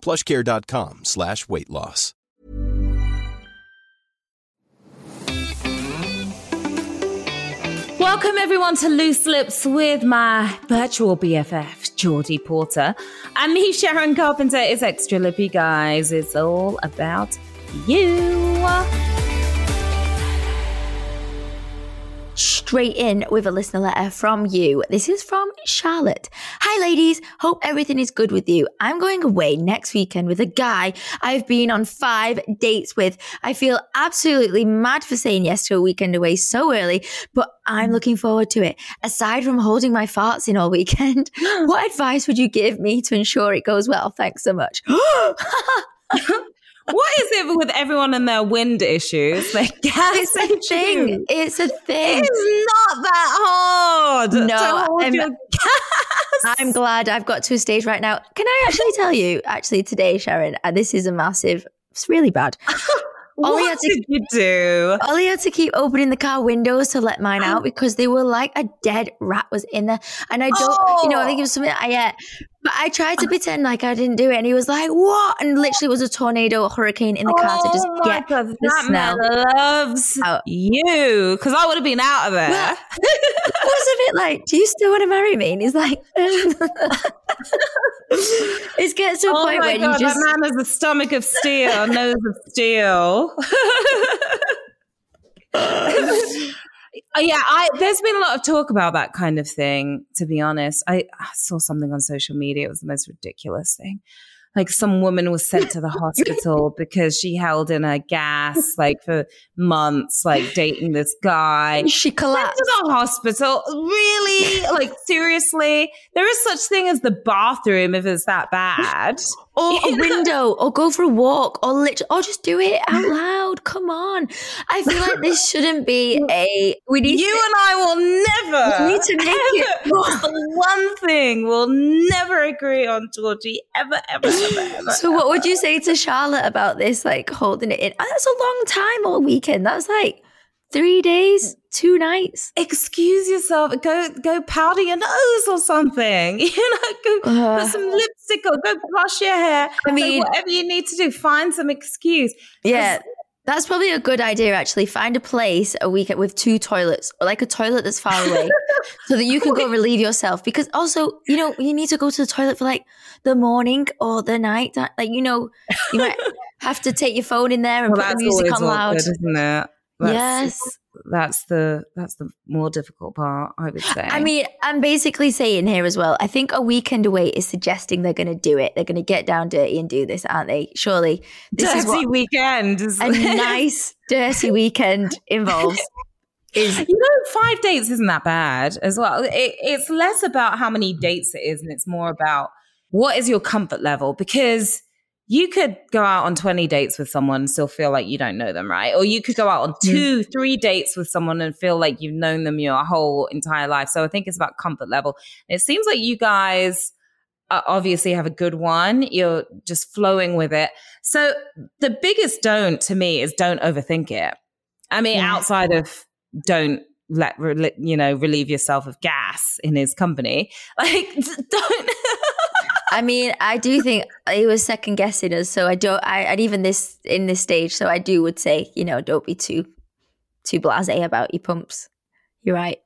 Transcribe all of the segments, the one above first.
plushcare.com slash weight loss. Welcome everyone to Loose Lips with my virtual BFF, Georgie Porter. And me, Sharon Carpenter, is Extra Lippy, guys. It's all about you. Straight in with a listener letter from you. This is from Charlotte. Hi, ladies. Hope everything is good with you. I'm going away next weekend with a guy I've been on five dates with. I feel absolutely mad for saying yes to a weekend away so early, but I'm looking forward to it. Aside from holding my farts in all weekend, what advice would you give me to ensure it goes well? Thanks so much. What is it with everyone and their wind issues? Like, it's a thing. It's a thing. It's not that hard. No, I'm, I'm, glad I've got to a stage right now. Can I actually tell you, actually, today, Sharon, uh, this is a massive, it's really bad. Ollie what to, did you do? Ollie had to keep opening the car windows to let mine out because they were like a dead rat was in there. And I don't, oh. you know, I think it was something I, yeah, but I tried to pretend like I didn't do it, and he was like, "What?" And literally, was a tornado, a hurricane in the car to just oh get God, the that smell. Man loves out. you because I would have been out of there. Well, it was a bit like, "Do you still want to marry me?" And he's like, it gets to a oh point where God, you just that man has a stomach of steel, nose of steel. Yeah, I there's been a lot of talk about that kind of thing. To be honest, I, I saw something on social media. It was the most ridiculous thing like some woman was sent to the hospital because she held in a gas like for months, like dating this guy. She collapsed to the hospital. Really? like seriously? There is such thing as the bathroom if it's that bad. Or a window, or go for a walk, or literally, or just do it out loud. Come on. I feel like this shouldn't be a. We need you to, and I will never. We need to make it. the one thing we'll never agree on, Georgie, ever, ever, ever, ever. So, what would you say to Charlotte about this? Like holding it in. Oh, that's a long time all weekend. That's like three days, two nights. Excuse yourself. Go go powder your nose or something. You know, go uh, put some lipstick or go brush your hair. I mean, whatever you need to do, find some excuse. Yeah. That's probably a good idea, actually. Find a place a weekend with two toilets, or like a toilet that's far away, so that you can go relieve yourself. Because also, you know, you need to go to the toilet for like the morning or the night. Like, you know, you might have to take your phone in there and well, put the music on loud, awkward, isn't it? That's, yes. That's the that's the more difficult part, I would say. I mean, I'm basically saying here as well. I think a weekend away is suggesting they're going to do it. They're going to get down dirty and do this, aren't they? Surely, this dirty is what weekend. A nice dirty weekend involves. Is you know, five dates isn't that bad as well. It, it's less about how many dates it is, and it's more about what is your comfort level because you could go out on 20 dates with someone and still feel like you don't know them, right? Or you could go out on two, mm. three dates with someone and feel like you've known them your whole entire life. So I think it's about comfort level. It seems like you guys obviously have a good one. You're just flowing with it. So the biggest don't to me is don't overthink it. I mean, yeah. outside of don't let you know relieve yourself of gas in his company like don't I mean, I do think he was second guessing us, so I don't. I and even this in this stage, so I do would say, you know, don't be too too blasé about your pumps. You're right.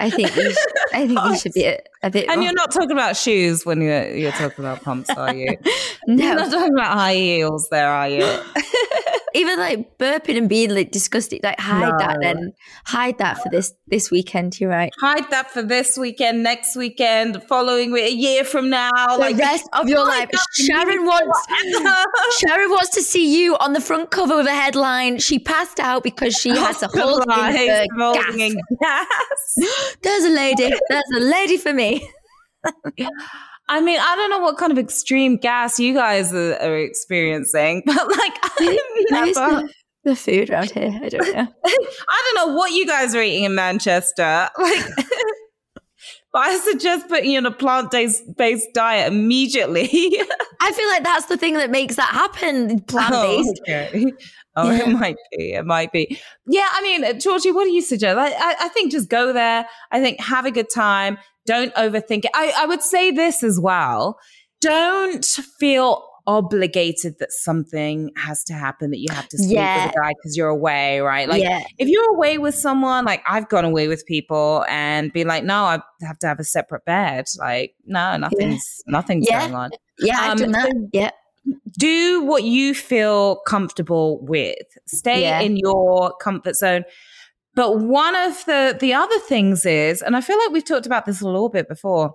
I think we, I think you should be. a bit. And oh, you're not talking about shoes when you're you're talking about pumps, are you? no. You're not talking about high heels, there, are you? even like burping and being like disgusted. Like hide that, then hide that for this this weekend. You're right. Hide that for this weekend, next weekend, following week, a year from now. The like rest of your life, Sharon wants. Sharon wants to see you on the front cover with a headline. She passed out because she has a her Hospitalised, gas. gas. There's a lady. There's a lady for me. I mean, I don't know what kind of extreme gas you guys are, are experiencing, but like, never. the, food around here? I don't know. I don't know what you guys are eating in Manchester. Like, but I suggest putting you on a plant based diet immediately. I feel like that's the thing that makes that happen. Plant based. Oh, okay. Oh, Yeah. it might be. It might be. Yeah, I mean, Georgie, what do you suggest? I, I, I think just go there. I think have a good time. Don't overthink it. I, I would say this as well. Don't feel obligated that something has to happen, that you have to sleep Yeah. with a guy because you're away, right? Like, yeah. if you're away with someone, like I've gone away with people and be like, no, I have to have a separate bed. Like, no, nothing's nothing's Yeah. going on. Yeah, I've Um, done that. so- yeah. Do what you feel comfortable with. Stay in your comfort zone. But one of the the other things is, and I feel like we've talked about this a little bit before,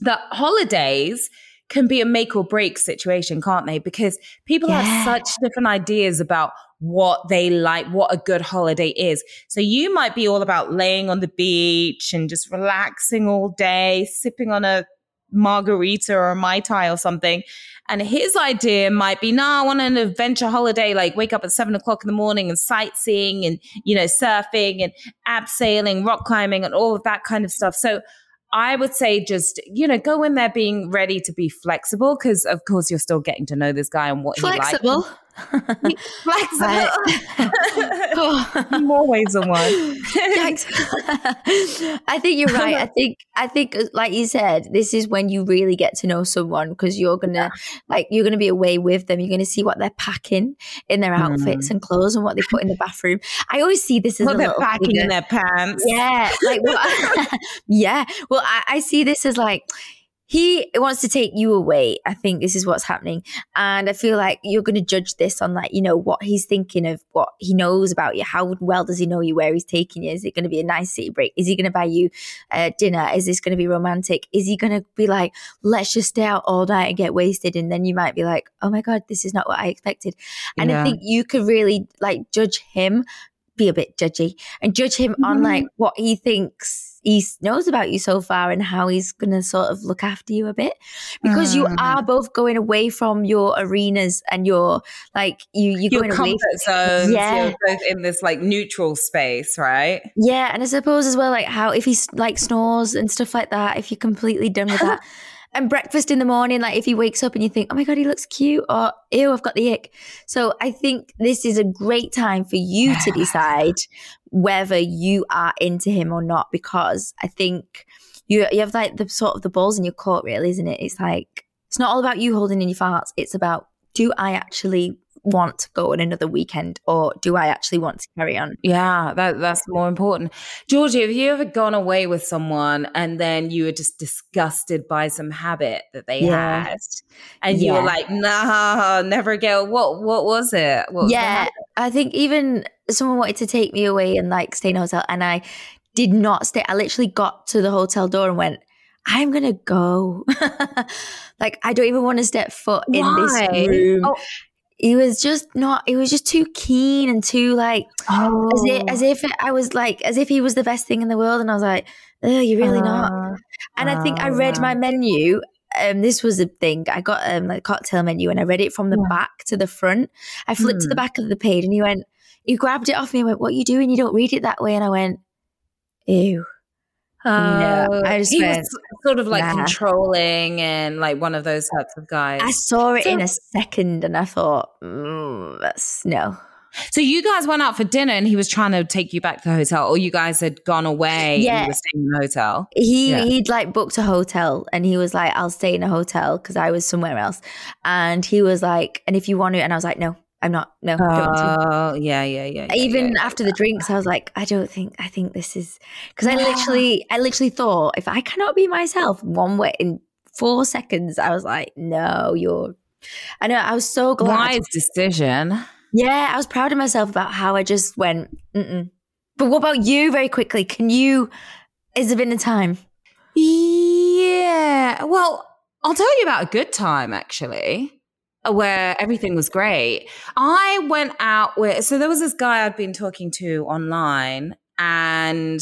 that holidays can be a make or break situation, can't they? Because people Yeah. have such different ideas about what they like, what a good holiday is. So you might be all about laying on the beach and just relaxing all day, sipping on a margarita or a mai tai or something. And his idea might be, no, I want an adventure holiday, like wake up at seven o'clock in the morning and sightseeing and, you know, surfing and abseiling, rock climbing and all of that kind of stuff. So I would say just, you know, go in there being ready to be flexible because, of course, you're still getting to know this guy and what Flexible. he likes. Flexible. Oh. More ways than one. I think you're right. I think I think uh, like you said, this is when you really get to know someone because you're gonna like you're gonna be away with them. You're gonna see what they're packing in their outfits and clothes and what they put in the bathroom. I always see this as What a they're packing figure. in their pants. Yeah, like what, yeah. Well, I, I see this as like he wants to take you away. I think this is what's happening, and I feel like you're going to judge this on like you know what he's thinking of, what he knows about you. How well does he know you? Where he's taking you? Is it going to be a nice city break? Is he going to buy you uh, dinner? Is this going to be romantic? Is he going to be like, let's just stay out all night and get wasted? And then you might be like, oh my god, this is not what I expected. And I Yeah. think you could really like judge him be a bit judgy and judge him on like what he thinks he knows about you so far and how he's going to sort of look after you a bit because you Mm. are both going away from your arenas and your like you you're Your going away comfort zones. Yeah. You're both in this like neutral space, right? yeah and i suppose as well like how if he like snores and stuff like that if you're completely done with that and breakfast in the morning like if he wakes up and you think oh my god he looks cute or ew i've got the ick. So i think this is a great time for you to decide whether you are into him or not because i think you you have like the sort of the balls in your court really isn't it? It's like it's not all about you holding in your farts. It's about do i actually want to go on another weekend or do i actually want to carry on Yeah, that that's more important. Georgie, have you ever gone away with someone and then you were just disgusted by some habit that they Yeah. had, and you were like, "Nah, never again." What what was it? What was yeah. I think even someone wanted to take me away and like stay in a hotel, and I did not stay. I literally got to the hotel door and went, "I'm gonna go." like I don't even want to step foot in this room. Oh. He was just not. He was just too keen and too like Oh, as if as if I was like as if he was the best thing in the world, and I was like, "Oh, you're really not." Uh, And I think I read Ah. my menu. Um, this was a thing. I got um, like cocktail menu and I read it from the Yeah. back to the front. I flipped to the Hmm. back of the page and he went, he grabbed it off me and went, What are you doing? You don't read it that way. And I went, Ew. Oh, no. I just he went, was sort of like nah. controlling and like one of those types of guys. I saw it So- in a second and I thought, mm, That's no. so you guys went out for dinner and he was trying to take you back to the hotel, or you guys had gone away and Yeah. you were staying in the hotel. He Yeah. he'd like booked a hotel and he was like, I'll stay in a hotel because I was somewhere else. And he was like, and if you want to, and I was like, no, I'm not. No. Oh, yeah, yeah, yeah. yeah, Even yeah, yeah. after the drinks, I was like, I don't think. I think this is because I literally, I literally thought if I cannot be myself one way in four seconds, I was like, no, you're. I know. I was so glad. wise decision. Yeah, I was proud of myself about how I just went. Mm-mm. But what about you? Very quickly, can you? Is there been a time? Yeah. Well, I'll tell you about a good time actually, Uh, where everything was great. I went out with, so there was this guy I'd been talking to online and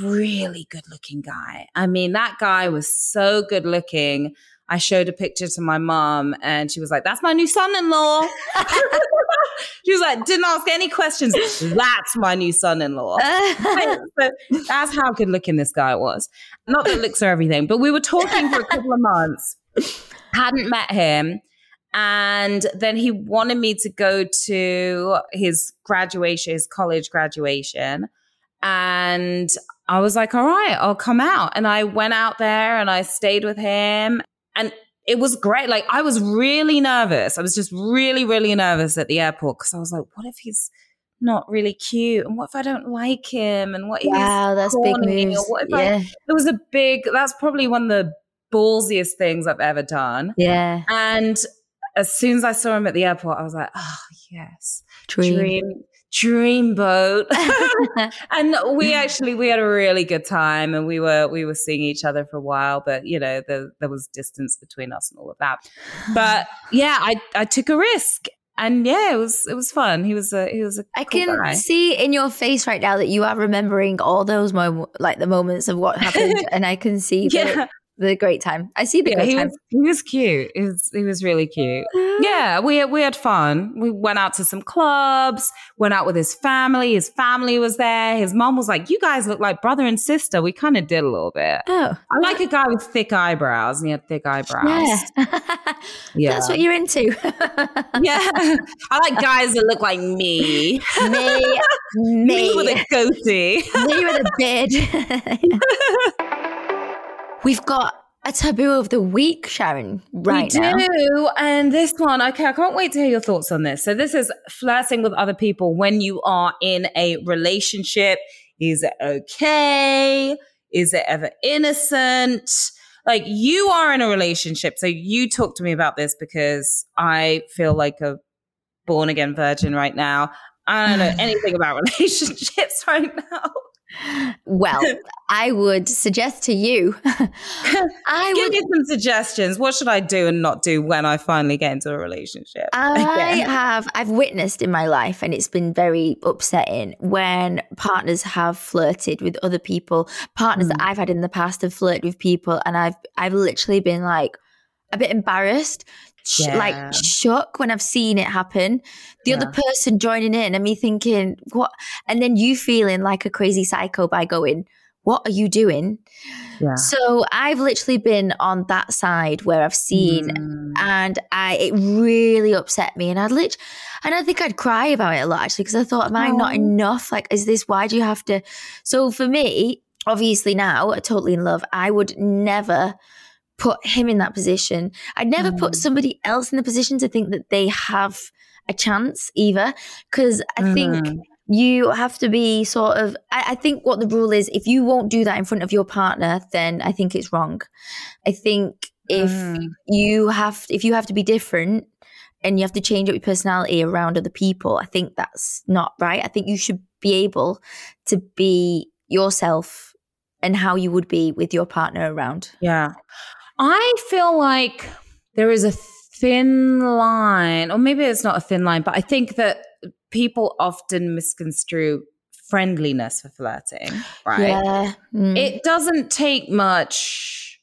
really good looking guy. I mean, that guy was so good looking. I showed a picture to my mom and she was like, that's my new son in law. she was like, didn't ask any questions. That's my new son in law. so that's how good looking this guy was. Not that looks are everything, but we were talking for a couple of months. Hadn't met him. And then he wanted me to go to his graduation, his college graduation. And I was like, all right, I'll come out. And I went out there and I stayed with him. And it was great. Like, I was really nervous. I was just really, really nervous at the airport because I was like, what if he's not really cute? And what if I don't like him? And what if Wow, he's that's big corny? Or moves. what if I Yeah, it was a big that's probably one of the ballsiest things i've ever done yeah. and as soon as i saw him at the airport i was like oh yes. Dream. dream boat. And we actually we had a really good time and we were we were seeing each other for a while but you know there, there was distance between us and all of that. But yeah i i took a risk and yeah it was it was fun. He was a he was a I cool can guy. see in your face right now that you are remembering all those moments, like the moments of what happened, and I can see the, yeah the great time. I see the yeah, great he time. was, he was cute. He was, he was really cute. Uh-huh. Yeah, we we had fun. We went out to some clubs. Went out with his family. His family was there. His mom was like, "You guys look like brother and sister." We kind of did a little bit. Oh, I like a guy with thick eyebrows, and he had thick eyebrows. yeah. Yeah, That's what you're into. yeah. I like guys that look like me. me, Me me, with a goatee. me with a beard. We've got a taboo of the week, Sharon. Right we now. do. And this one, okay, I can't wait to hear your thoughts on this. So, this is flirting with other people when you are in a relationship. Is it okay? Is it ever innocent? Like, you are in a relationship. So, you talk to me about this because I feel like a born again virgin right now. I don't know anything about relationships right now. Well, I would suggest to you, I Give would me some suggestions. What should I do and not do when I finally get into a relationship? I again? have I've witnessed in my life and it's been very upsetting when partners have flirted with other people. Partners that hmm. I've had in the past have flirted with people and I've I've literally been like a bit embarrassed, sh- Yeah. like shook when I've seen it happen. The other person joining in and me thinking, what? And then you feeling like a crazy psycho by going, what are you doing? Yeah. So I've literally been on that side where I've seen Mm. and I it really upset me and I'd lit and I think I'd cry about it a lot actually because I thought am I not enough like is this why do you have to so for me obviously now totally in love I would never put him in that position I'd never put Mm. somebody else in the position to think that they have a chance either because I think Mm. you have to be sort of I, I think what the rule is if you won't do that in front of your partner then i think it's wrong i think if Mm. you have if you have to be different and you have to change up your personality around other people i think that's not right i think you should be able to be yourself and how you would be with your partner around Yeah. I feel like there is a thin line, or maybe it's not a thin line, but I think that people often misconstrue friendliness for flirting, right? yeah Mm. It doesn't take much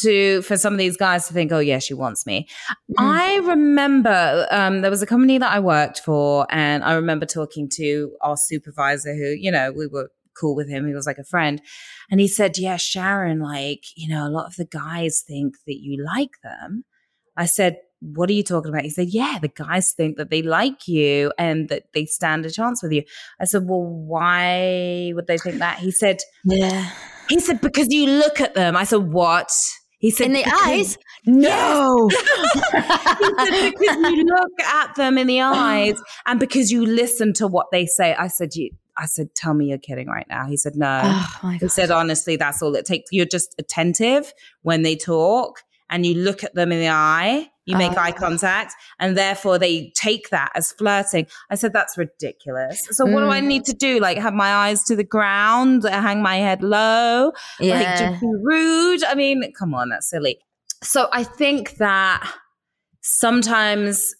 to for some of these guys to think, oh yeah, she wants me. Mhm. I remember um, there was a company that I worked for, and I remember talking to our supervisor, who you know we were cool with him. He was like a friend, and he said, "Yeah, Sharon, like you know, a lot of the guys think that you like them." I said, "What are you talking about?" He said, "Yeah, the guys think that they like you and that they stand a chance with you." I said, "Well, why would they think that?" He said, yeah "He said because you look at them." I said, "What?" He said, in the eyes No. He said, because you look at them in the eyes and because you listen to what they say. I said, you, I said, tell me you're kidding right now. He said, no. Oh, he said, honestly, that's all it takes. You're just attentive when they talk and you look at them in the eye, you make oh. eye contact, and therefore they take that as flirting. I said, that's ridiculous. So, mm. what do I mm. need to do? Like, have my eyes to the ground, hang my head low, yeah. like, just be rude? I mean, come on, that's silly. So, I think that sometimes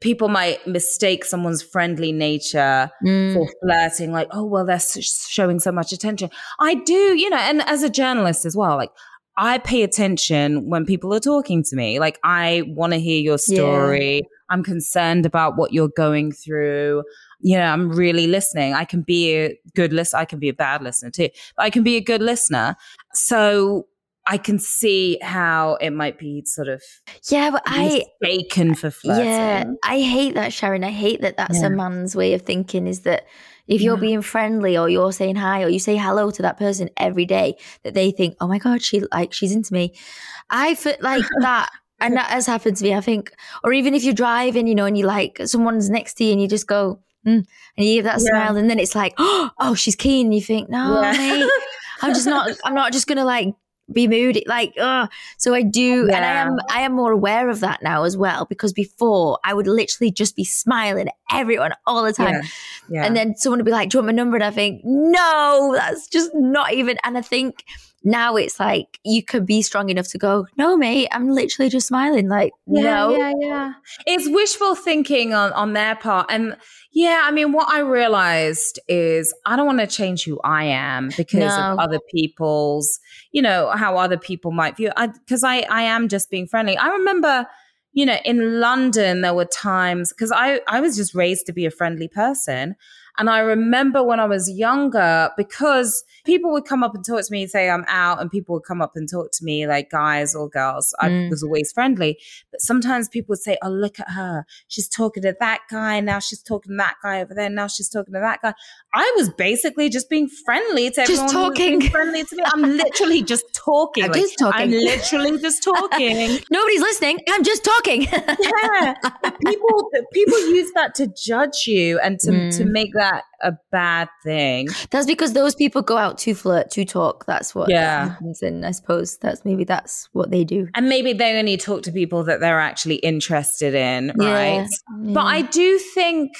people might mistake someone's friendly nature mm. for flirting like oh well they're showing so much attention. I do you know and as a journalist as well like i pay attention when people are talking to me. Like i want to hear your story. Yeah. i'm concerned about what you're going through. You know i'm really listening. I can be a good listener i can be a bad listener too but i can be a good listener. So I can see how it might be sort of yeah, but I for flirting. Yeah, I hate that, Sharon. I hate that. That's yeah. a man's way of thinking. Is that if you're yeah. being friendly or you're saying hi or you say hello to that person every day, that they think, oh my god, she like she's into me. I feel like that. And that has happened to me, I think. Or even if you're driving, you know, and you like someone's next to you and you just go, mm, and you give that yeah. smile, and then it's like, oh, she's keen. And you think, no, yeah. mate, I'm just not. I'm not just gonna like be moody like uh so i do yeah. and i am i am more aware of that now as well because before i would literally just be smiling at everyone all the time yeah. Yeah. and then someone would be like do you want my number and i think no that's just not even and i think now it's like you could be strong enough to go, no, mate, I'm literally just smiling. Like, yeah, no. Yeah, yeah. It's wishful thinking on, on their part. And yeah, I mean, what I realized is I don't want to change who I am because no. of other people's, you know, how other people might view it. Because I, I, I am just being friendly. I remember you know, in London, there were times because I, I was just raised to be a friendly person. And I remember when I was younger, because people would come up and talk to me and say I'm out, and people would come up and talk to me like guys or girls. Mm. I was always friendly. But sometimes people would say, Oh, look at her. She's talking to that guy. Now she's talking to that guy over there. Now she's talking to that guy. I was basically just being friendly to just everyone. talking. friendly to me. I'm literally just talking. I'm like, just talking. I'm literally just talking. Nobody's listening. I'm just talking. yeah. People people use that to judge you and to, mm. to make that a bad thing. That's because those people go out to flirt, to talk. That's what yeah. happens. And I suppose that's maybe that's what they do. And maybe they only talk to people that they're actually interested in, right? Yeah. But I do think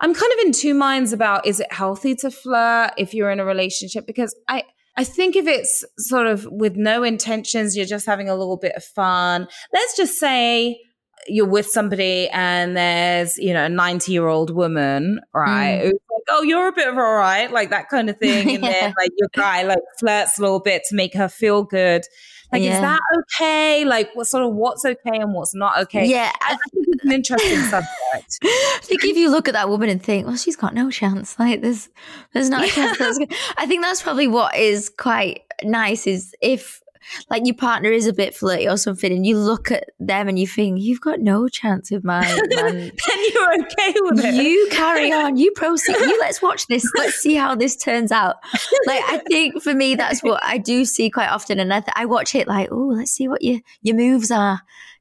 I'm kind of in two minds about is it healthy to flirt if you're in a relationship? Because I I think if it's sort of with no intentions, you're just having a little bit of fun. Let's just say you're with somebody and there's, you know, a 90 year old woman, right? Mm. Who's like, oh, you're a bit of all right, like that kind of thing. And yeah. then like your guy like flirts a little bit to make her feel good. Like, yeah. is that okay? Like, what sort of what's okay and what's not okay? Yeah, I, think it's an interesting subject. I think if you look at that woman and think, well, she's got no chance. Like, there's, there's not a chance. I think that's probably what is quite nice. Is if like your partner is a bit flirty or something, and you look at them and you think, you've got no chance with my man. then you're okay with it. You carry on. You proceed. You let's watch this. Let's see how this turns out. Like I think for me, that's what I do see quite often, and I, th- I watch it like, oh, let's see what your your moves are.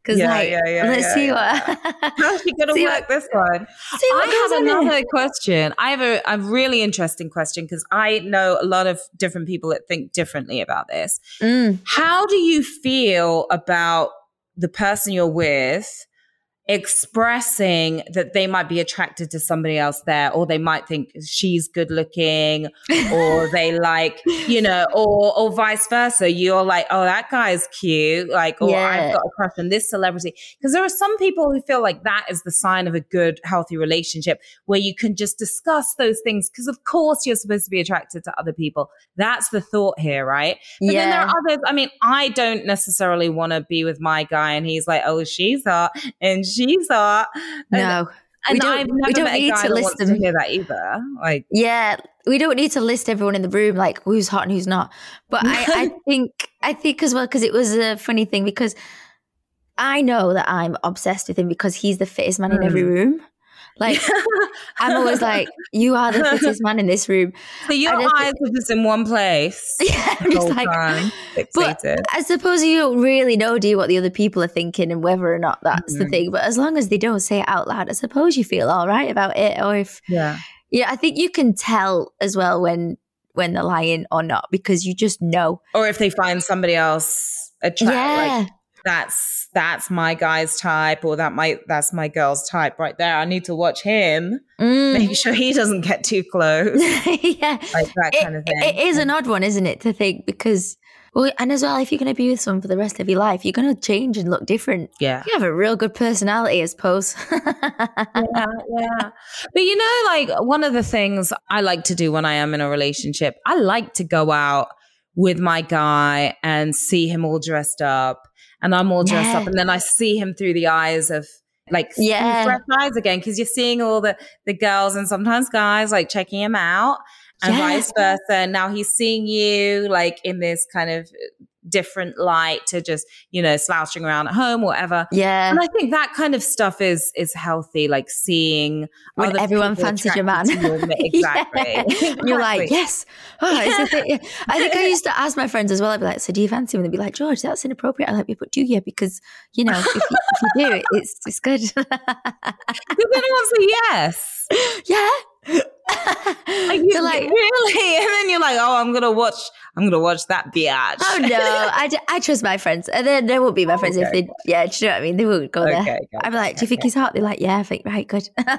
Because yeah, like, yeah, yeah, let's see what. How's she gonna work what, this one? I have another question. I have a, a really interesting question because I know a lot of different people that think differently about this. Mm. How do you feel about the person you're with? Expressing that they might be attracted to somebody else there, or they might think she's good looking, or they like, you know, or or vice versa. You're like, oh, that guy's cute, like, oh, or yeah. I've got a crush on this celebrity. Because there are some people who feel like that is the sign of a good, healthy relationship where you can just discuss those things. Because of course you're supposed to be attracted to other people. That's the thought here, right? But yeah. then there are others. I mean, I don't necessarily want to be with my guy, and he's like, oh, she's hot, and she thought. No. And we don't, we don't need to list them. To hear that either. Like, yeah, we don't need to list everyone in the room like who's hot and who's not. But I, I think, I think as well because it was a funny thing because I know that I'm obsessed with him because he's the fittest man mm. in every hmm. room. Like I'm always like, you are the fittest man in this room. So your I just- eyes are just in one place. Yeah, I'm just like, time, but. I suppose you don't really know, do you, what the other people are thinking and whether or not that's the Mhm. thing. But as long as they don't say it out loud, I suppose you feel all right about it. Or if yeah. yeah, I think you can tell as well when when they're lying or not because you just know. Or if they find somebody else attractive, yeah. like that's that's my guy's type, or that might that's my girl's type right there. I need to watch him, Mm. make sure he doesn't get too close, yeah. like that It- kind of thing. it is an odd one, isn't it, to think because well, and as well, if you're going to be with someone for the rest of your life, you're going to change and look different. yeah. You have a real good personality, I suppose. yeah, yeah. But you know, like one of the things I like to do when I am in a relationship, I like to go out with my guy and see him all dressed up, and I'm all dressed Yeah. up, and then I see him through the eyes of like Yeah. fresh eyes again because you're seeing all the the girls and sometimes guys like checking him out and Yeah. vice versa. And now he's seeing you like in this kind of different light to just you know slouching around at home, whatever. yeah. And I think that kind of stuff is is healthy, like seeing When other everyone fancies your man. your Exactly. Yeah. You're like, yes. Oh, it's a thing. Yeah. I think I used to ask my friends as well. I'd be like, so do you fancy him? And they'd be like, George, that's inappropriate. I'm like, but do you? Because, you know, if you, if you do, it's, it's good. Then everyone say yes. yeah. Like, you, They're like, really? And then you're like, oh, I'm gonna watch. I'm gonna watch that biatch. oh no, I, d- I trust my friends. And then they won't be my friends if they, yeah, do you know what I mean? They won't go there. Okay, okay, I'd be like, do you think okay. he's hot? They're like, yeah, I think, right, good. okay,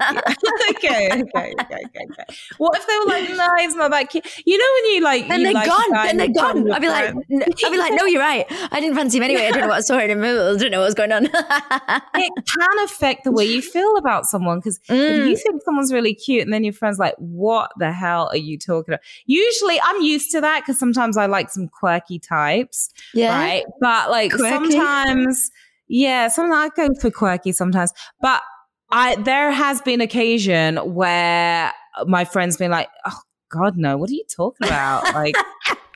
okay, okay, okay, okay. What if they were like, no, he's not that cute? You know when you like, Then you they're like gone. Then and they're gone. I'd be like, friend- n- I'd be like, no, you're right. I didn't fancy him anyway. I don't know what I saw in the middle. I don't know what was going on. it can affect the way you feel about someone because if Mm. you think someone's really cute and then your friend's like, what the hell are you talking about? Usually I'm used to that because sometimes I like some quirky types, yeah. right? But like Quirky? sometimes, yeah, sometimes I go for quirky sometimes. But I there has been occasion where my friend's been like, oh God, no, what are you talking about? Like,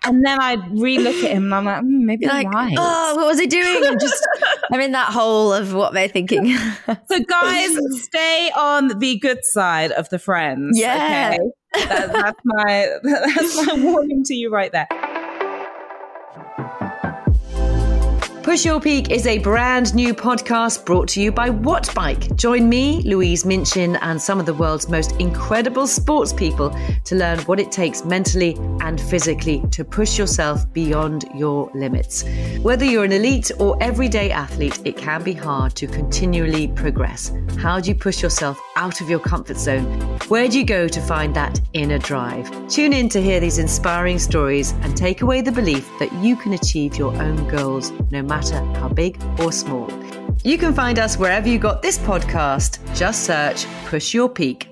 and then I re-look at him and I'm like, mm, maybe I'm like, right. oh, what was he doing? I'm just, I'm in that hole of what they're thinking. So, guys, stay on the good side of the friends. Yeah. Okay? That- that's my that's my warning to you right there. Push Your Peak is a brand new podcast brought to you by Wattbike. Join me, Louise Minchin, and some of the world's most incredible sports people to learn what it takes mentally and physically to push yourself beyond your limits. Whether you're an elite or everyday athlete, it can be hard to continually progress. How do you push yourself out of your comfort zone? Where do you go to find that inner drive? Tune in to hear these inspiring stories and take away the belief that you can achieve your own goals no matter how big or small. You can find us wherever you got this podcast. Just search Push Your Peak.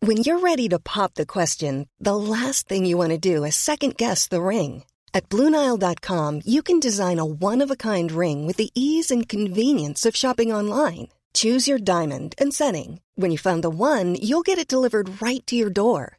When you're ready to pop the question, the last thing you want to do is second guess the ring. At Bluenile.com, you can design a one of a kind ring with the ease and convenience of shopping online. Choose your diamond and setting. When you find the one, you'll get it delivered right to your door.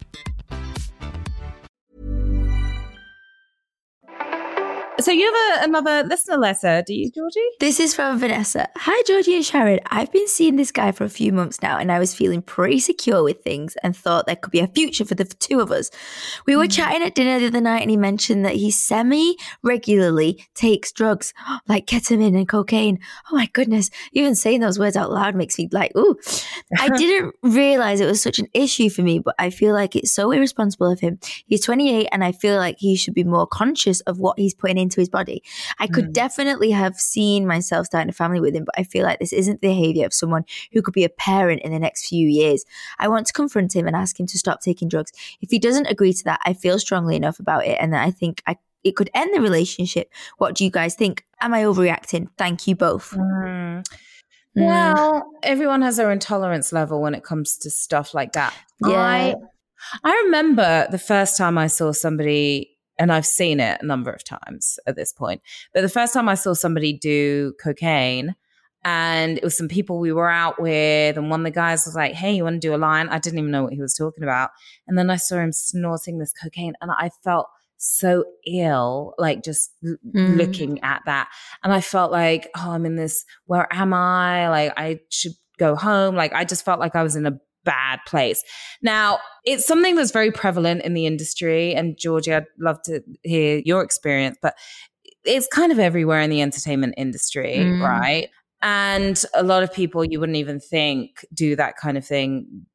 so you have a, another listener letter, do you, Georgie? This is from Vanessa. Hi, Georgie and Sharon. I've been seeing this guy for a few months now, and I was feeling pretty secure with things and thought there could be a future for the two of us. We were mm. chatting at dinner the other night, and he mentioned that he semi regularly takes drugs like ketamine and cocaine. Oh my goodness. Even saying those words out loud makes me like, ooh. I didn't realize it was such an issue for me, but I feel like it's so irresponsible of him. He's 28, and I feel like he should be more conscious of what he's putting into his body. I could mm. definitely have seen myself starting a family with him, but I feel like this isn't the behavior of someone who could be a parent in the next few years. I want to confront him and ask him to stop taking drugs. If he doesn't agree to that, I feel strongly enough about it, and I think I it could end the relationship. What do you guys think? Am I overreacting? Thank you both. Mm. Well, everyone has their intolerance level when it comes to stuff like that. Yeah. I, I remember the first time I saw somebody, and I've seen it a number of times at this point, but the first time I saw somebody do cocaine, and it was some people we were out with, and one of the guys was like, Hey, you want to do a line? I didn't even know what he was talking about. And then I saw him snorting this cocaine, and I felt so ill, like just mm. looking at that. And I felt like, oh, I'm in this, where am I? Like, I should go home. Like, I just felt like I was in a bad place. Now, it's something that's very prevalent in the industry. And Georgie, I'd love to hear your experience, but it's kind of everywhere in the entertainment industry, mm. right? And a lot of people you wouldn't even think do that kind of thing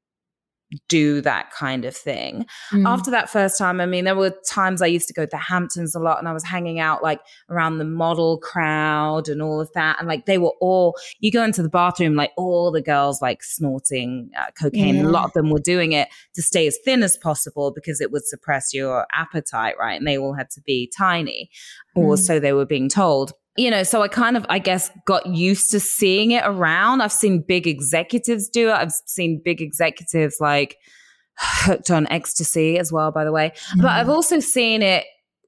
do that kind of thing. Mm. After that first time, I mean, there were times I used to go to the Hamptons a lot and I was hanging out like around the model crowd and all of that. And like they were all, you go into the bathroom, like all the girls like snorting uh, cocaine. Yeah. A lot of them were doing it to stay as thin as possible because it would suppress your appetite, right? And they all had to be tiny, or mm. so they were being told you know, so I kind of, I guess, got used to seeing it around. I've seen big executives do it. I've seen big executives like hooked on ecstasy as well, by the way. Mm. But I've mm-hmm. also seen it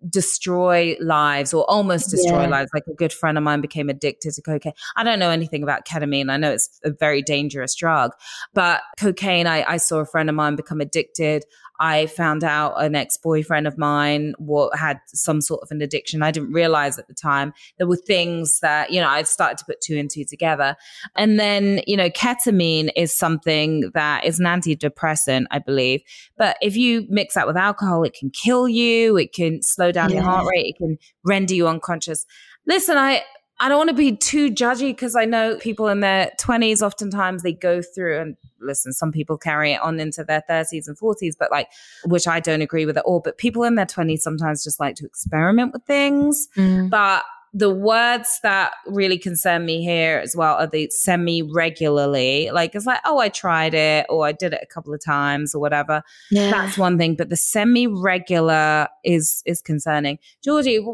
destroy lives or almost destroy yeah. lives. Like a good friend of mine became addicted to cocaine. I don't know anything about ketamine. I know it's a very dangerous drug, but cocaine, I, I saw a friend of mine become addicted. I found out an ex boyfriend of mine what, had some sort of an addiction. I didn't realize at the time. There were things that, you know, I started to put two and two together. And then, you know, ketamine is something that is an antidepressant, I believe. But if you mix that with alcohol, it can kill you, it can slow down yeah. your heart rate, it can render you unconscious. Listen, I, I don't want to be too judgy because I know people in their 20s oftentimes they go through and listen, some people carry it on into their 30s and 40s, but like, which I don't agree with at all. But people in their 20s sometimes just like to experiment with things. Mm. But the words that really concern me here as well are the semi regularly. Like it's like, oh, I tried it or I did it a couple of times or whatever. Yeah. That's one thing. But the semi regular is is concerning. Georgie,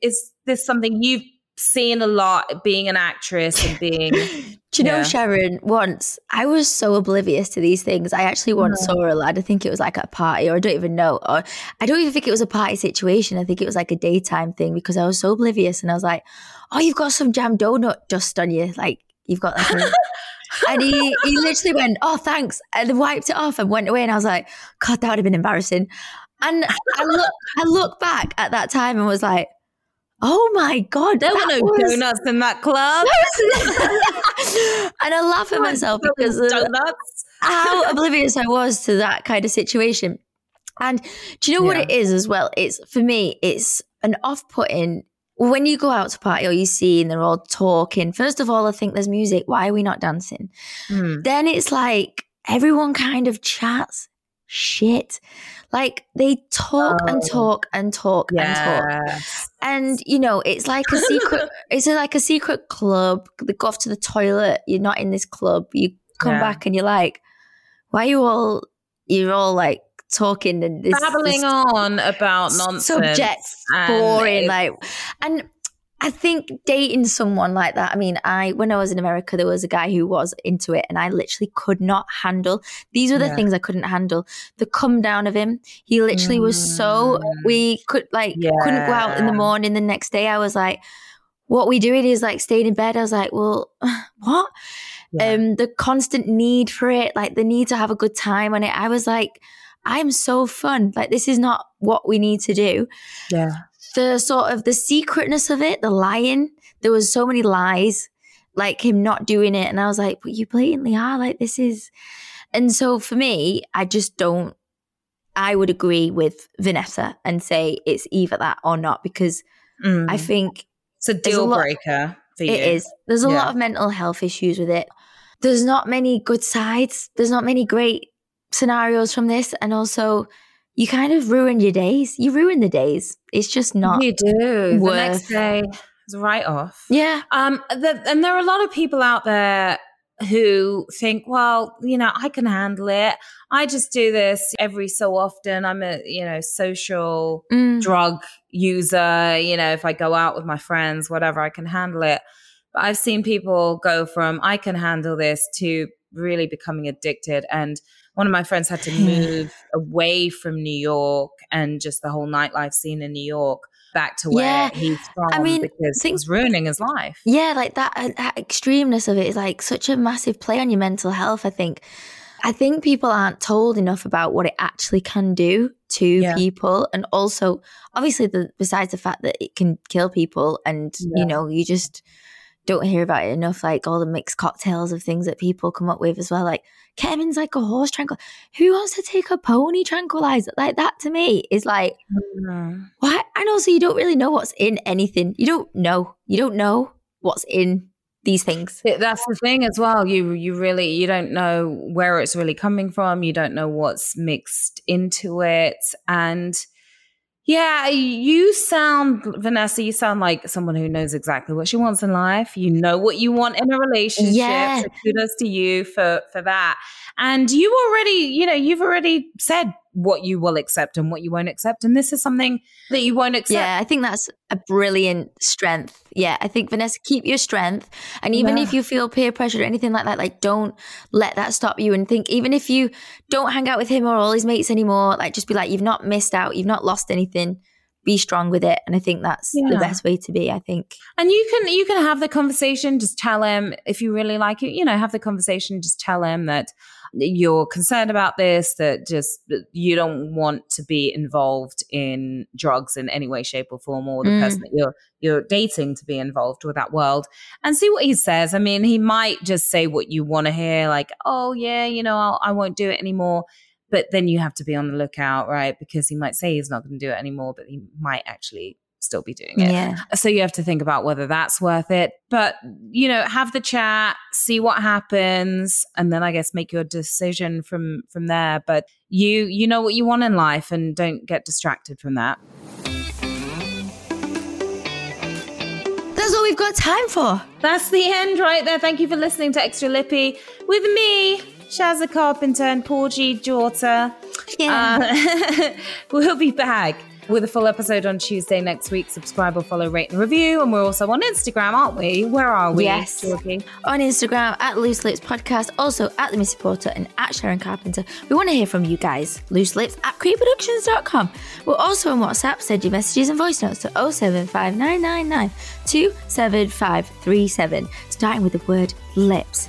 is this something you've seeing a lot being an actress and being do you know sharon once i was so oblivious to these things. I actually once saw a lad i think it was like at a party or i don't even know or i don't even think it was a party situation. I think it was like a daytime thing because i was so oblivious and i was like oh you've got some jam donut dust on you like you've got like a, and he, he literally went oh thanks and wiped it off and went away and i was like god that would have been embarrassing. And I look, I look back at that time and was like, Oh my God. There were no was... donuts in that club. and I laugh at myself because donuts. how oblivious I was to that kind of situation. And do you know yeah. what it is as well? It's for me, it's an off putting when you go out to party or you see and they're all talking. First of all, I think there's music. Why are we not dancing? Mm. Then it's like everyone kind of chats shit. Like they talk oh, and talk and talk yes. and talk. And you know, it's like a secret it's like a secret club. They go off to the toilet, you're not in this club. You come yeah. back and you're like, why are you all you're all like talking and this, babbling this on about nonsense subjects boring like and I think dating someone like that. I mean, I when I was in America, there was a guy who was into it, and I literally could not handle. These were the yeah. things I couldn't handle. The come down of him. He literally mm. was so. Mm. We could like yeah. couldn't go out in the morning. The next day, I was like, "What we doing is like staying in bed." I was like, "Well, what?" Yeah. Um, the constant need for it, like the need to have a good time on it. I was like, "I'm so fun. Like this is not what we need to do." Yeah the sort of the secretness of it, the lying. There was so many lies, like him not doing it, and I was like, "But you blatantly are. Like this is." And so for me, I just don't. I would agree with Vanessa and say it's either that or not because Mm. I think it's a deal lot- breaker for you. It is. There's a Yeah. lot of mental health issues with it. There's not many good sides. There's not many great scenarios from this. And also, you kind of ruin your days. You ruin the days. It's just not. You do. The next day is right off. Yeah. Um, the, and there are a lot of people out there who think, well, you know, I can handle it. I just do this every so often. I'm a, you know, social Mm. drug user. You know, if I go out with my friends, whatever, I can handle it. But I've seen people go from I can handle this to really becoming addicted. And one of my friends had to move away from New York and just the whole nightlife scene in New York back to where Yeah. he's from I mean, because think- it was ruining his life. Yeah, like that, uh, that extremeness of it is like such a massive play on your mental health. I think. I think people aren't told enough about what it actually can do to Yeah. people, and also, obviously, the, besides the fact that it can kill people, and Yeah. you know, you just don't hear about it enough. Like all the mixed cocktails of things that people come up with as well. Like Kevin's like a horse tranquil. Who wants to take a pony tranquilizer? Like that to me is like Mm. why? And also, you don't really know what's in anything. You don't know. You don't know what's in these things. Th- That's the thing as well. You you really you don't know where it's really coming from. You don't know what's mixed into it, and yeah, you sound Vanessa. You sound like someone who knows exactly what she wants in life. You know what you want in a relationship. So kudos to you for for that. And you already, you know, you've already said what you will accept and what you won't accept, and this is something that you won't accept. Yeah, I think that's a brilliant strength. Yeah, I think Vanessa, keep your strength. And even Yeah. if you feel peer pressure or anything like that, like don't let that stop you. And think, even if you don't hang out with him or all his mates anymore, like just be like, you've not missed out, you've not lost anything. Be strong with it. And I think that's the best way to be, I think. And you can you can have the conversation. Just tell him if you really like it. You know, have the conversation. Just tell him that you're concerned about this. That just you don't want to be involved in drugs in any way, shape, or form, or the Mm. person that you're you're dating to be involved with that world. And see what he says. I mean, he might just say what you want to hear, like, "Oh yeah, you know, I'll, I won't do it anymore." But then you have to be on the lookout, right? Because he might say he's not going to do it anymore, but he might actually still be doing it. Yeah. So you have to think about whether that's worth it. But, you know, have the chat, see what happens, and then I guess make your decision from from there. But you you know what you want in life and don't get distracted from that. That's all we've got time for. That's the end right there. Thank you for listening to Extra Lippy with me, Shazza Carpenter and Paul G. Daughter. Yeah. Uh, we'll be back with a full episode on Tuesday next week. Subscribe or follow, rate and review. And we're also on Instagram, aren't we? Where are we? Yes. Georgie? on Instagram at Loose Lips Podcast, also at The Missy Porter and at Sharon Carpenter. We want to hear from you guys. Loose Lips at creeproductions.com. We're also on WhatsApp. Send your messages and voice notes to 075999 27537, starting with the word lips.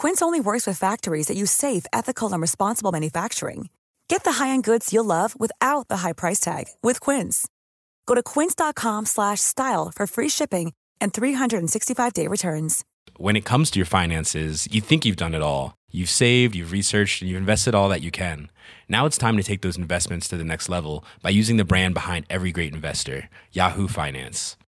Quince only works with factories that use safe, ethical, and responsible manufacturing. Get the high-end goods you'll love without the high price tag with Quince. Go to quince.com slash style for free shipping and 365-day returns. When it comes to your finances, you think you've done it all. You've saved, you've researched, and you've invested all that you can. Now it's time to take those investments to the next level by using the brand behind every great investor, Yahoo Finance.